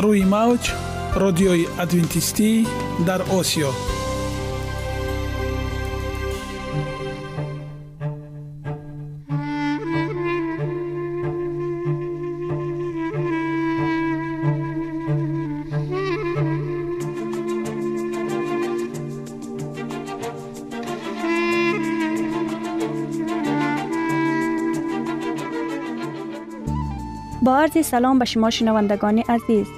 روی موج رادیوی ادوینتیستی در آسیا. با عرض سلام به شما شنوندگان عزیز.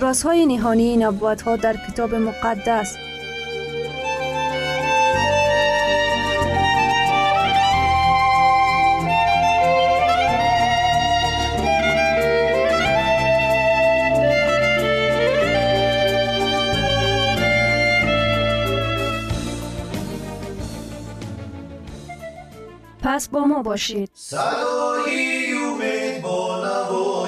رازهای نهانی نبوت ها در کتاب مقدس. پس با ما باشید. صدای امید با نوای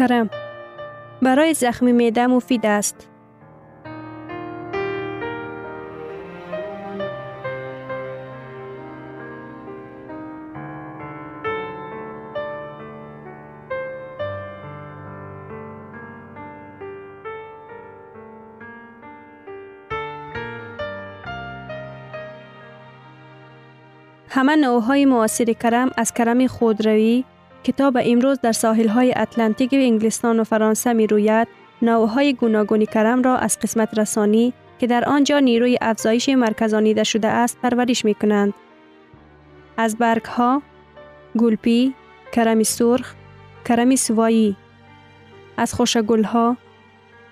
کرم برای زخم معده مفید است. همه نوعهای معاصر کرم از کرم خودروی کتاب امروز در ساحل های اتلانتیک و انگلستان و فرانسه می روید نوعهای گوناگونی کرم را از قسمت رسانی که در آنجا نیروی افزایش مرکزانیده شده است پرورش می کنند. از برگ ها، گلپی، کرم سرخ، کرم سوایی، از خوشگل ها،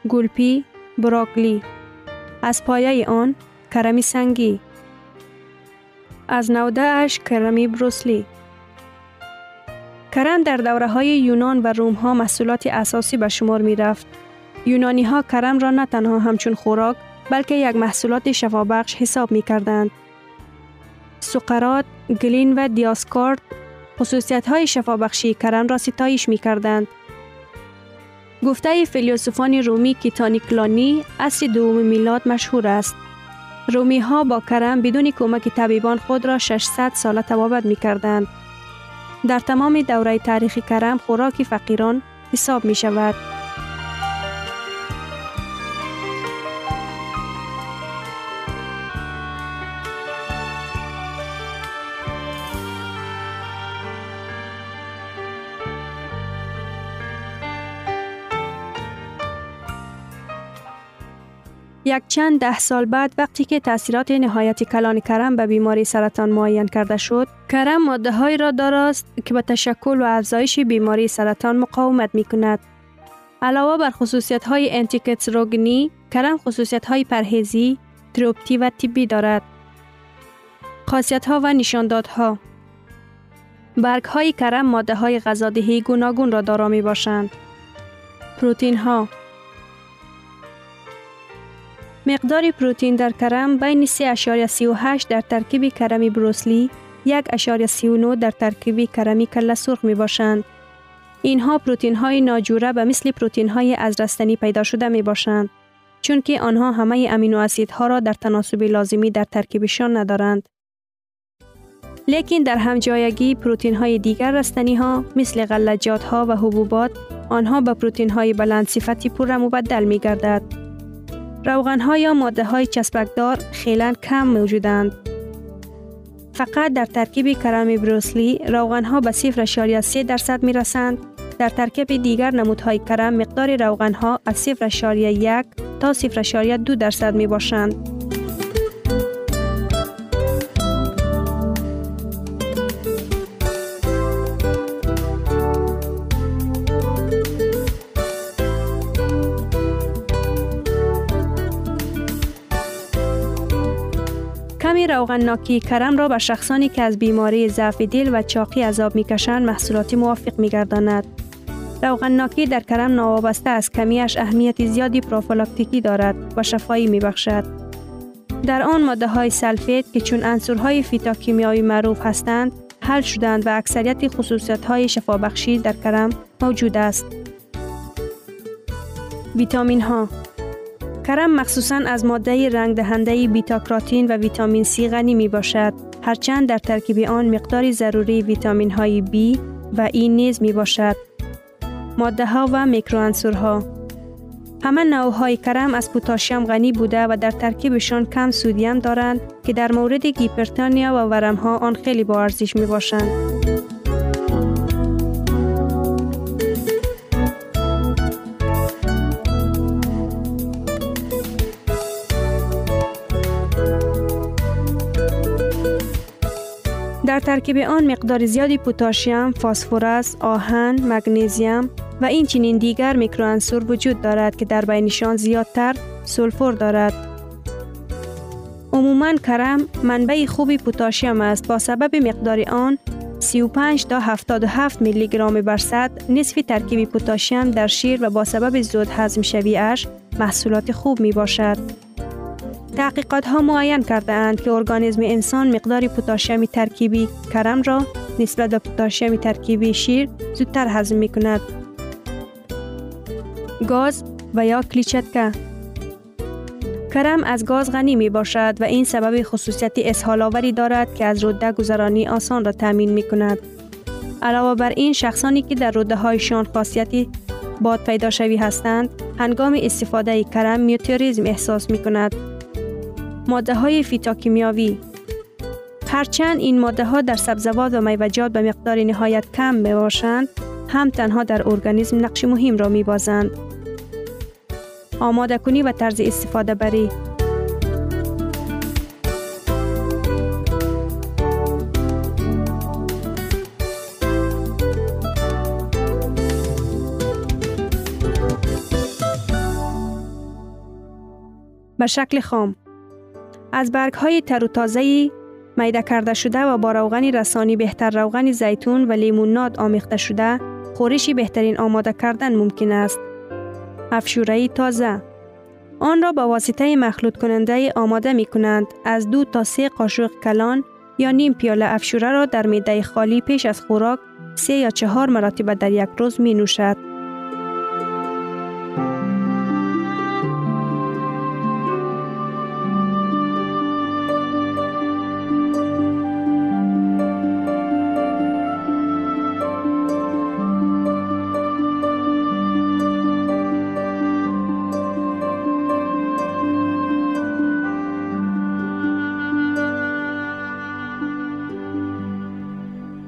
گلپی، براکلی، از پایه آن کرم سنگی، از نوده اش کرمی بروسلی. کرم در دوره های یونان و روم ها محصولات اساسی به شمار می رفت. یونانی ها کرم را نه تنها همچون خوراک بلکه یک محصولات شفابخش حساب می کردند. سقرات، گلین و دیاسکارد خصوصیت های شفابخشی کرم را ستایش می کردند. گفته فیلسوفان رومی کیتانیکلانی اصر دوم میلاد مشهور است. رومی ها با کرم بدون کمک طبیبان خود را 600 ساله تبابت می کردند. در تمام دوره تاریخ کرم خوراک فقیران حساب می شود. یک چند ده سال بعد وقتی که تاثیرات نهایت کلان کرم به بیماری سرطان معین کرده شد، کرم ماده های را داراست که به تشکل و افزایش بیماری سرطان مقاومت می کند. علاوه بر خصوصیت های روگنی، کرم خصوصیت های پرهیزی، تروپتی و طبی دارد. خاصیت ها و نشاندادها برگ های کرم ماده های غذادهی گوناگون را دارا می باشند. پروتین ها مقدار پروتین در کرم بین 3.38 در ترکیب کرمی بروسلی، 1.39 در ترکیب کرمی کله سرخ می باشند. اینها پروتین های ناجوره به مثل پروتین های از رستنی پیدا شده می باشند. چون که آنها همه امینو ها را در تناسب لازمی در ترکیبشان ندارند. لیکن در همجایگی پروتین های دیگر رستنی ها مثل غلجات ها و حبوبات آنها به پروتین های بلند صفتی پر مبدل می گردد. روغن ها یا ماده های چسبکدار خیلی کم موجودند. فقط در ترکیب کرم بروسلی روغن ها به 0.3 درصد می رسند. در ترکیب دیگر نمودهای کرم مقدار روغن ها از 0.1 تا 0.2 درصد می باشند. روغن کرم را به شخصانی که از بیماری ضعف دل و چاقی عذاب می‌کشند محصولاتی موافق میگرداند. روغن ناکی در کرم نوابسته از کمیش اهمیت زیادی پروفیلاکتیکی دارد و شفایی می بخشد. در آن ماده های سلفیت که چون انصورهای فیتاکیمیایی معروف هستند حل شدند و اکثریت خصوصیت های شفابخشی در کرم موجود است. ویتامین ها کرم مخصوصا از ماده رنگ دهنده بیتا کراتین و ویتامین C غنی می باشد. هرچند در ترکیب آن مقداری ضروری ویتامین های B و E نیز می باشد. ماده ها و میکروانسورها همه نوع های کرم از پوتاشیم غنی بوده و در ترکیبشان کم سودیم دارند که در مورد گیپرتانیا و ورم ها آن خیلی با ارزش می باشند. ترکیب آن مقدار زیادی پوتاشیم، فسفرس، آهن، مگنیزیم و این چنین دیگر میکروانسور وجود دارد که در بینشان زیادتر سولفور دارد. عموما کرم منبع خوبی پوتاشیم است با سبب مقدار آن 35 تا 77 میلی گرم بر صد نصف ترکیب پوتاشیم در شیر و با سبب زود هضم شویش محصولات خوب می باشد. تحقیقات ها معین کرده اند که ارگانیسم انسان مقدار پوتاشیم ترکیبی کرم را نسبت به پوتاشیم ترکیبی شیر زودتر هضم می کند. گاز و یا کلیچتکه کرم از گاز غنی می باشد و این سبب خصوصیت اسهال آوری دارد که از روده گذرانی آسان را تامین می کند. علاوه بر این شخصانی که در روده هایشان خاصیتی باد پیدا شوی هستند هنگام استفاده کرم میوتریزم احساس می کند ماده های فیتاکیمیاوی هرچند این ماده ها در سبزوات و میوجات به مقدار نهایت کم می باشند هم تنها در ارگانیسم نقش مهم را می بازند. آماده کنی و طرز استفاده بری. به شکل خام. از برگ های تر و تازه میده کرده شده و با روغن رسانی بهتر روغن زیتون و لیموناد آمیخته شده خورشی بهترین آماده کردن ممکن است. افشوره تازه آن را با واسطه مخلوط کننده آماده می کنند. از دو تا سه قاشق کلان یا نیم پیاله افشوره را در میده خالی پیش از خوراک سه یا چهار مراتب در یک روز می نوشد.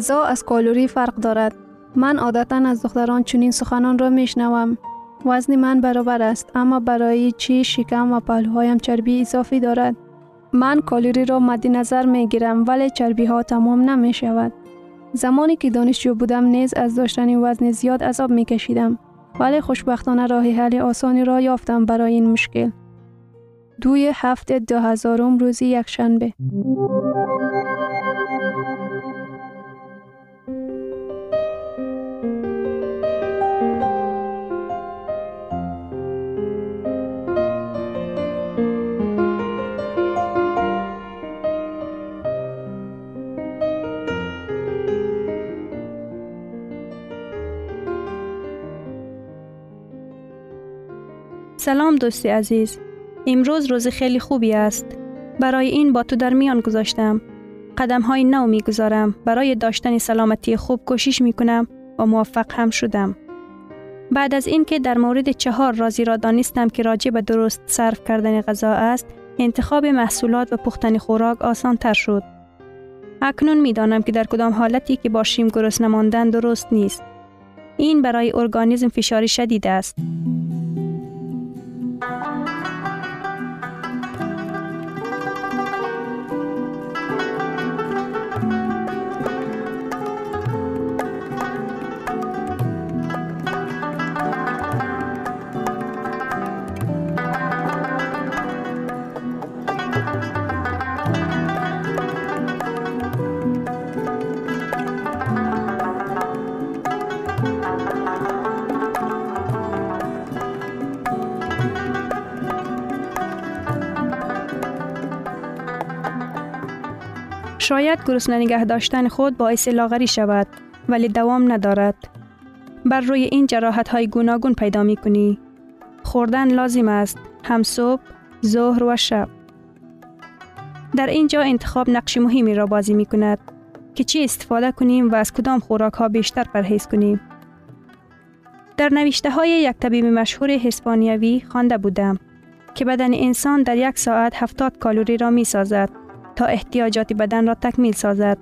غذا از کالوری فرق دارد. من عادتا از دختران چنین سخنان را میشنوم. وزن من برابر است اما برای چی شکم و پهلوهایم چربی اضافی دارد. من کالوری را مد نظر می گیرم ولی چربی ها تمام نمی شود. زمانی که دانشجو بودم نیز از داشتن وزن زیاد عذاب می کشیدم. ولی خوشبختانه راه حل آسانی را یافتم برای این مشکل. دوی هفته دو هزارم روزی یک سلام دوستی عزیز. امروز روز خیلی خوبی است. برای این با تو در میان گذاشتم. قدم های نو می گذارم برای داشتن سلامتی خوب کوشش می کنم و موفق هم شدم. بعد از اینکه در مورد چهار رازی را دانستم که راجع به درست صرف کردن غذا است انتخاب محصولات و پختن خوراک آسان تر شد. اکنون می دانم که در کدام حالتی که باشیم گرسنه ماندن درست نیست. این برای ارگانیسم فشاری شدید است. شاید گرسنه نگه داشتن خود باعث لاغری شود ولی دوام ندارد. بر روی این جراحت های گوناگون پیدا می کنی. خوردن لازم است هم صبح، ظهر و شب. در اینجا انتخاب نقش مهمی را بازی می کند که چی استفاده کنیم و از کدام خوراک ها بیشتر پرهیز کنیم. در نوشته های یک طبیب مشهور هسپانیوی خوانده بودم که بدن انسان در یک ساعت 70 کالوری را می سازد تا احتیاجات بدن را تکمیل سازد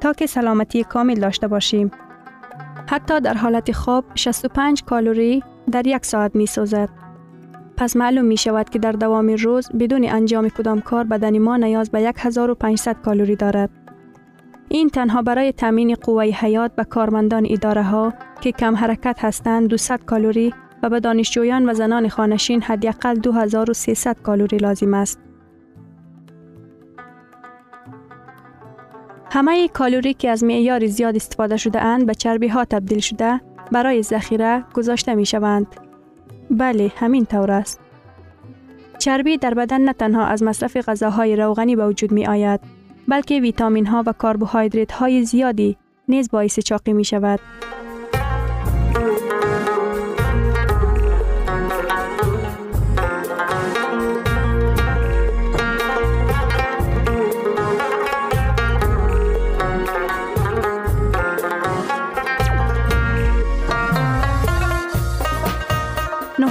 تا که سلامتی کامل داشته باشیم. حتی در حالت خواب 65 کالوری در یک ساعت می سازد. پس معلوم می شود که در دوام روز بدون انجام کدام کار بدن ما نیاز به 1500 کالوری دارد. این تنها برای تامین قوه حیات به کارمندان اداره ها که کم حرکت هستند 200 کالوری و به دانشجویان و زنان خانشین حداقل 2300 کالوری لازم است. همه کالوری که از معیار زیاد استفاده شده اند به چربی ها تبدیل شده برای ذخیره گذاشته می شوند. بله همین طور است. چربی در بدن نه تنها از مصرف غذاهای روغنی به وجود می آید بلکه ویتامین ها و کربوهیدرات های زیادی نیز باعث چاقی می شود.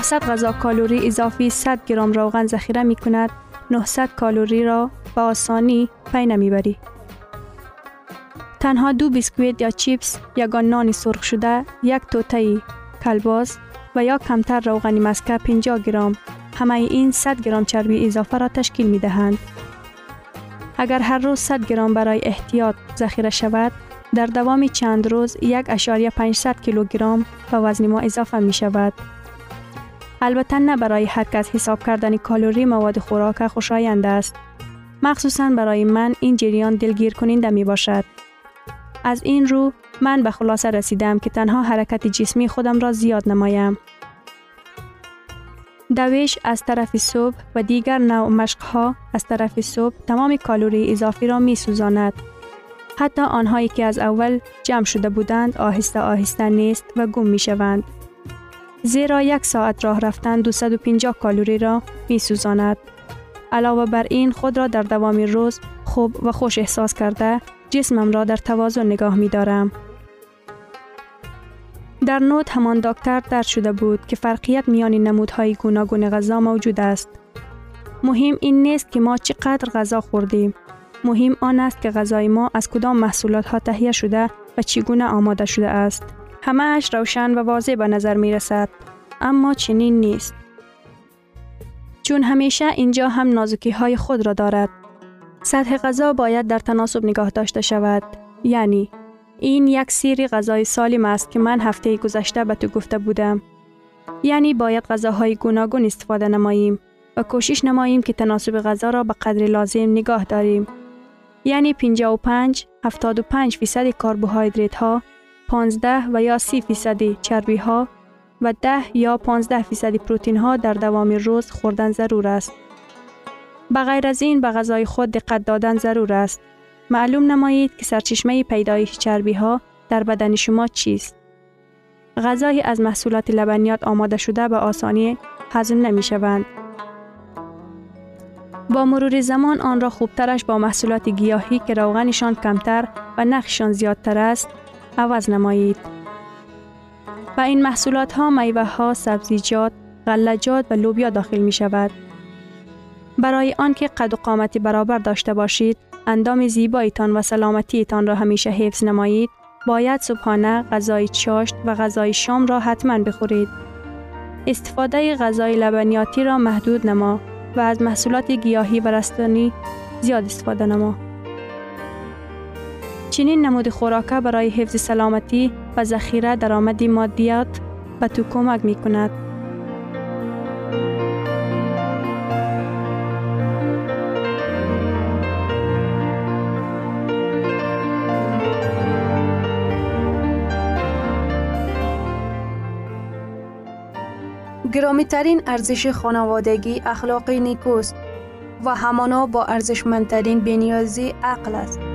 900 غذا کالوری اضافی 100 گرم روغن ذخیره می کند 900 کالوری را به آسانی پی نمی‌بری. تنها دو بیسکویت یا چیپس، یگان نان سرخ شده، یک توته کلباس و یا کمتر روغنی مسکه 50 گرم همه این 100 گرم چربی اضافه را تشکیل می دهند. اگر هر روز 100 گرم برای احتیاط ذخیره شود، در دوام چند روز یک اشاریه 500 کیلوگرم به وزن ما اضافه می شود. البته نه برای هر کس حساب کردن کالری مواد خوراک خوشایند است. مخصوصا برای من این جریان دلگیر کننده می باشد. از این رو من به خلاصه رسیدم که تنها حرکت جسمی خودم را زیاد نمایم. دویش از طرف صبح و دیگر نوع مشقها از طرف صبح تمام کالوری اضافی را می سوزاند. حتی آنهایی که از اول جمع شده بودند آهسته آهسته نیست و گم می شوند. زیرا یک ساعت راه رفتن 250 کالوری را می سوزاند. علاوه بر این خود را در دوام روز خوب و خوش احساس کرده جسمم را در توازن نگاه می دارم. در نوت همان دکتر درد شده بود که فرقیت میان نمودهای گوناگون غذا موجود است. مهم این نیست که ما چقدر غذا خوردیم. مهم آن است که غذای ما از کدام محصولات ها تهیه شده و چگونه آماده شده است. همه اش روشن و واضح به نظر می رسد. اما چنین نیست. چون همیشه اینجا هم نازکی های خود را دارد. سطح غذا باید در تناسب نگاه داشته شود. یعنی این یک سیری غذای سالم است که من هفته گذشته به تو گفته بودم. یعنی باید غذاهای گوناگون استفاده نماییم و کوشش نماییم که تناسب غذا را به قدر لازم نگاه داریم. یعنی 55 75 فیصد کربوهیدرات ها 15 و یا 30 فیصدی چربی ها و 10 یا 15 فیصدی پروتین ها در دوام روز خوردن ضرور است. بغیر از این به غذای خود دقت دادن ضرور است. معلوم نمایید که سرچشمه پیدایش چربی ها در بدن شما چیست. غذای از محصولات لبنیات آماده شده به آسانی هضم نمی شوند. با مرور زمان آن را خوبترش با محصولات گیاهی که روغنشان کمتر و نقششان زیادتر است عوض نمایید. و این محصولات ها میوه ها، سبزیجات، غلجات و لوبیا داخل می شود. برای آنکه قد و قامتی برابر داشته باشید، اندام زیبایتان و سلامتیتان را همیشه حفظ نمایید، باید صبحانه غذای چاشت و غذای شام را حتما بخورید. استفاده غذای لبنیاتی را محدود نما و از محصولات گیاهی و رستانی زیاد استفاده نما. چنین نمود خوراکه برای حفظ سلامتی و ذخیره درآمد مادیات به تو کمک می کند. گرامی ترین ارزش خانوادگی اخلاقی نیکوست و همانا با ارزشمندترین بنیازی عقل است.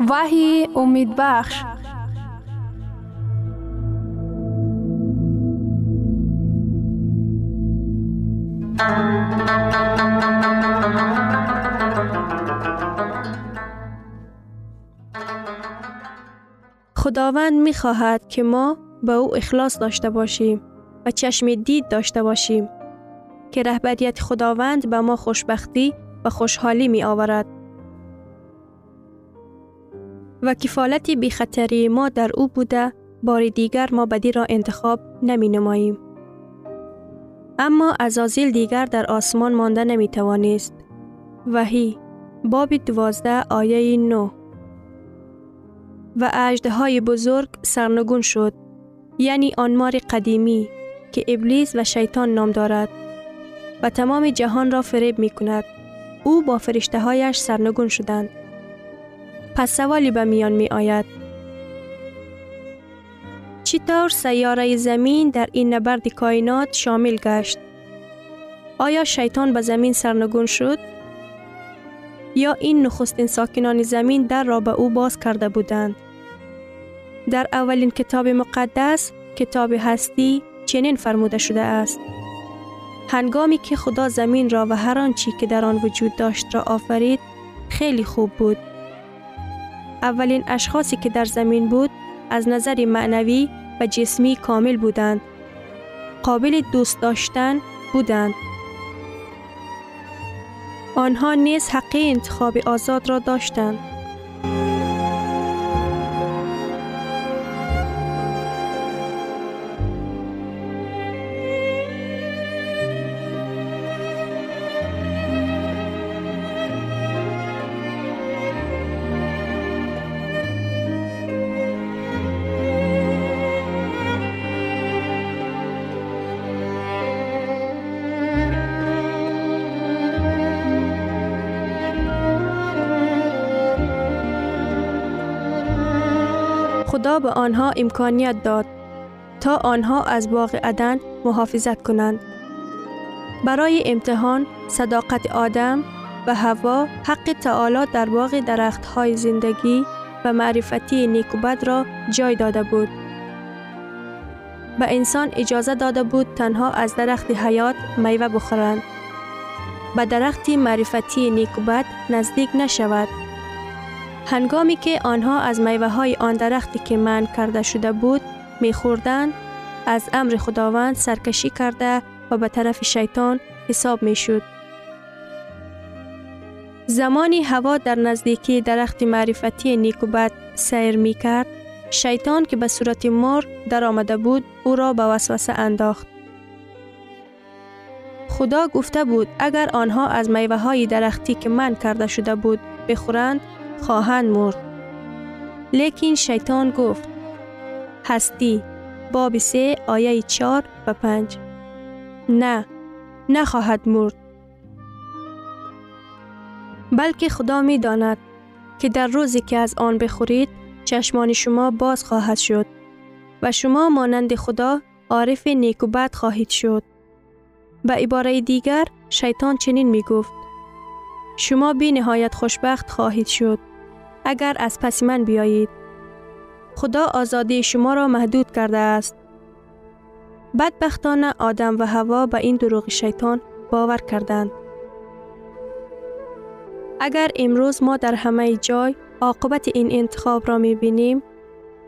وحی امید بخش خداوند می خواهد که ما به او اخلاص داشته باشیم و چشم دید داشته باشیم که رهبریت خداوند به ما خوشبختی و خوشحالی می آورد. و کفالت بی خطری ما در او بوده بار دیگر ما بدی را انتخاب نمی نماییم. اما ازازیل دیگر در آسمان مانده نمی توانست. وحی باب دوازده آیه نو و اجده های بزرگ سرنگون شد یعنی آنمار قدیمی که ابلیس و شیطان نام دارد و تمام جهان را فریب می کند. او با فرشته هایش سرنگون شدند. پس سوالی به میان می آید. چطور سیاره زمین در این نبرد کائنات شامل گشت؟ آیا شیطان به زمین سرنگون شد؟ یا این نخستین ساکنان زمین در را به او باز کرده بودند؟ در اولین کتاب مقدس کتاب هستی چنین فرموده شده است. هنگامی که خدا زمین را و هر آنچی که در آن وجود داشت را آفرید خیلی خوب بود. اولین اشخاصی که در زمین بود از نظر معنوی و جسمی کامل بودند. قابل دوست داشتن بودند. آنها نیز حق انتخاب آزاد را داشتند. به آنها امکانیت داد تا آنها از باغ عدن محافظت کنند. برای امتحان صداقت آدم و هوا حق تعالی در باغ درخت های زندگی و معرفتی نیکوبد را جای داده بود. به انسان اجازه داده بود تنها از درخت حیات میوه بخورند. به درخت معرفتی نیکوبد نزدیک نشود. هنگامی که آنها از میوه های آن درختی که من کرده شده بود میخوردند از امر خداوند سرکشی کرده و به طرف شیطان حساب می شد. زمانی هوا در نزدیکی درخت معرفتی نیکوبت سیر می کرد شیطان که به صورت مار در آمده بود او را به وسوسه انداخت. خدا گفته بود اگر آنها از میوه های درختی که من کرده شده بود بخورند خواهند مرد. لیکن شیطان گفت هستی باب سه آیه چار و پنج نه نخواهد مرد بلکه خدا می داند که در روزی که از آن بخورید چشمان شما باز خواهد شد و شما مانند خدا عارف نیک و بد خواهید شد. به عباره دیگر شیطان چنین می گفت شما بی نهایت خوشبخت خواهید شد اگر از پس من بیایید. خدا آزادی شما را محدود کرده است. بدبختانه آدم و هوا به این دروغ شیطان باور کردند. اگر امروز ما در همه جای عاقبت این انتخاب را می بینیم،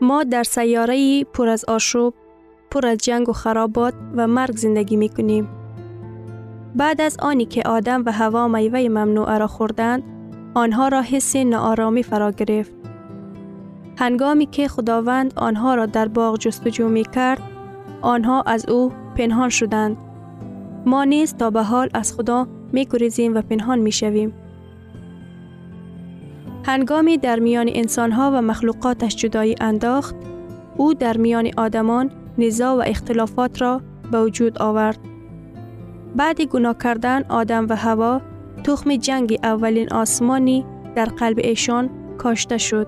ما در سیاره پر از آشوب، پر از جنگ و خرابات و مرگ زندگی می کنیم. بعد از آنی که آدم و هوا میوه ممنوعه را خوردند، آنها را حس ناآرامی فرا گرفت. هنگامی که خداوند آنها را در باغ جستجو می کرد، آنها از او پنهان شدند. ما نیز تا به حال از خدا می و پنهان می شویم. هنگامی در میان انسانها و مخلوقاتش جدایی انداخت، او در میان آدمان نزاع و اختلافات را به وجود آورد. بعد گناه کردن آدم و هوا تخم جنگ اولین آسمانی در قلب ایشان کاشته شد.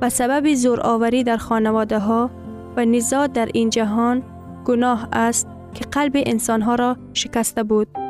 و سبب زور آوری در خانواده ها و نزاع در این جهان گناه است که قلب انسانها را شکسته بود.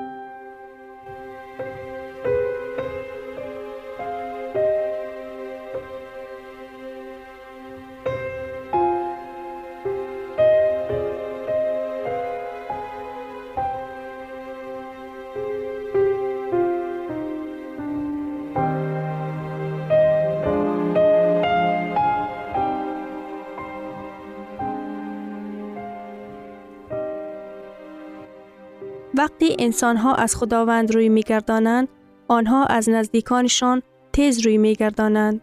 وقتی انسان ها از خداوند روی می گردانند، آنها از نزدیکانشان تیز روی می گردانند.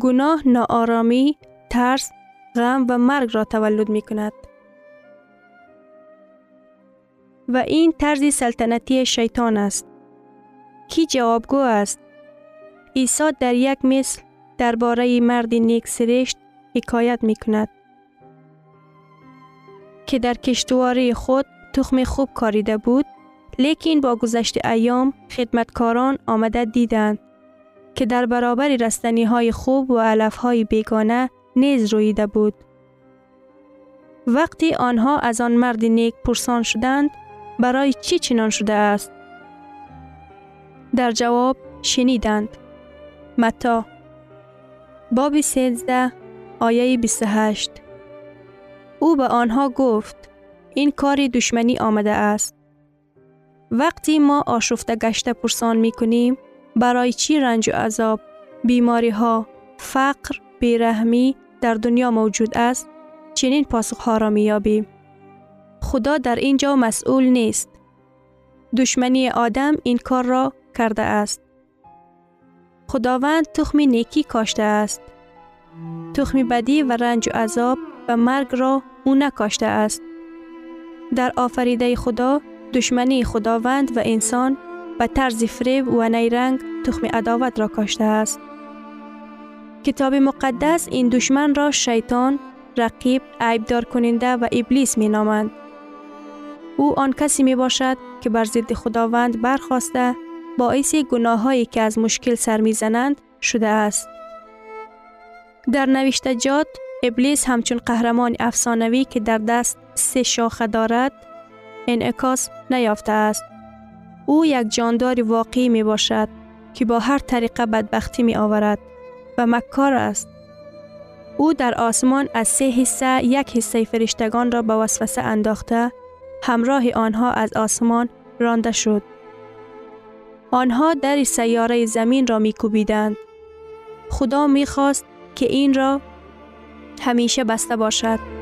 گناه ناآرامی، ترس، غم و مرگ را تولد می کند. و این طرز سلطنتی شیطان است. کی جوابگو است؟ عیسی در یک مثل درباره مرد نیک سرشت حکایت می کند که در کشتواری خود تخم خوب کاریده بود لیکن با گذشت ایام خدمتکاران آمده دیدند که در برابر رستنی های خوب و علف های بیگانه نیز رویده بود. وقتی آنها از آن مرد نیک پرسان شدند برای چی چنان شده است؟ در جواب شنیدند. متا باب 13 آیه 28 او به آنها گفت این کاری دشمنی آمده است. وقتی ما آشفته گشته پرسان می کنیم برای چی رنج و عذاب، بیماری ها، فقر، بیرحمی در دنیا موجود است چنین پاسخ را می یابیم. خدا در اینجا مسئول نیست. دشمنی آدم این کار را کرده است. خداوند تخم نیکی کاشته است. تخم بدی و رنج و عذاب و مرگ را او نکاشته است. در آفریده خدا دشمنی خداوند و انسان به طرز فریب و نیرنگ تخم عداوت را کاشته است. کتاب مقدس این دشمن را شیطان، رقیب، عیبدار کننده و ابلیس می نامند. او آن کسی می باشد که بر ضد خداوند برخواسته باعث گناه هایی که از مشکل سر می زنند شده است. در نوشتجات ابلیس همچون قهرمان افسانوی که در دست سه شاخه دارد انعکاس نیافته است. او یک جاندار واقعی می باشد که با هر طریقه بدبختی می آورد و مکار است. او در آسمان از سه حصه یک حصه فرشتگان را به وسوسه انداخته همراه آنها از آسمان رانده شد. آنها در سیاره زمین را می کوبیدند. خدا می خواست که این را همیشه بسته باشد.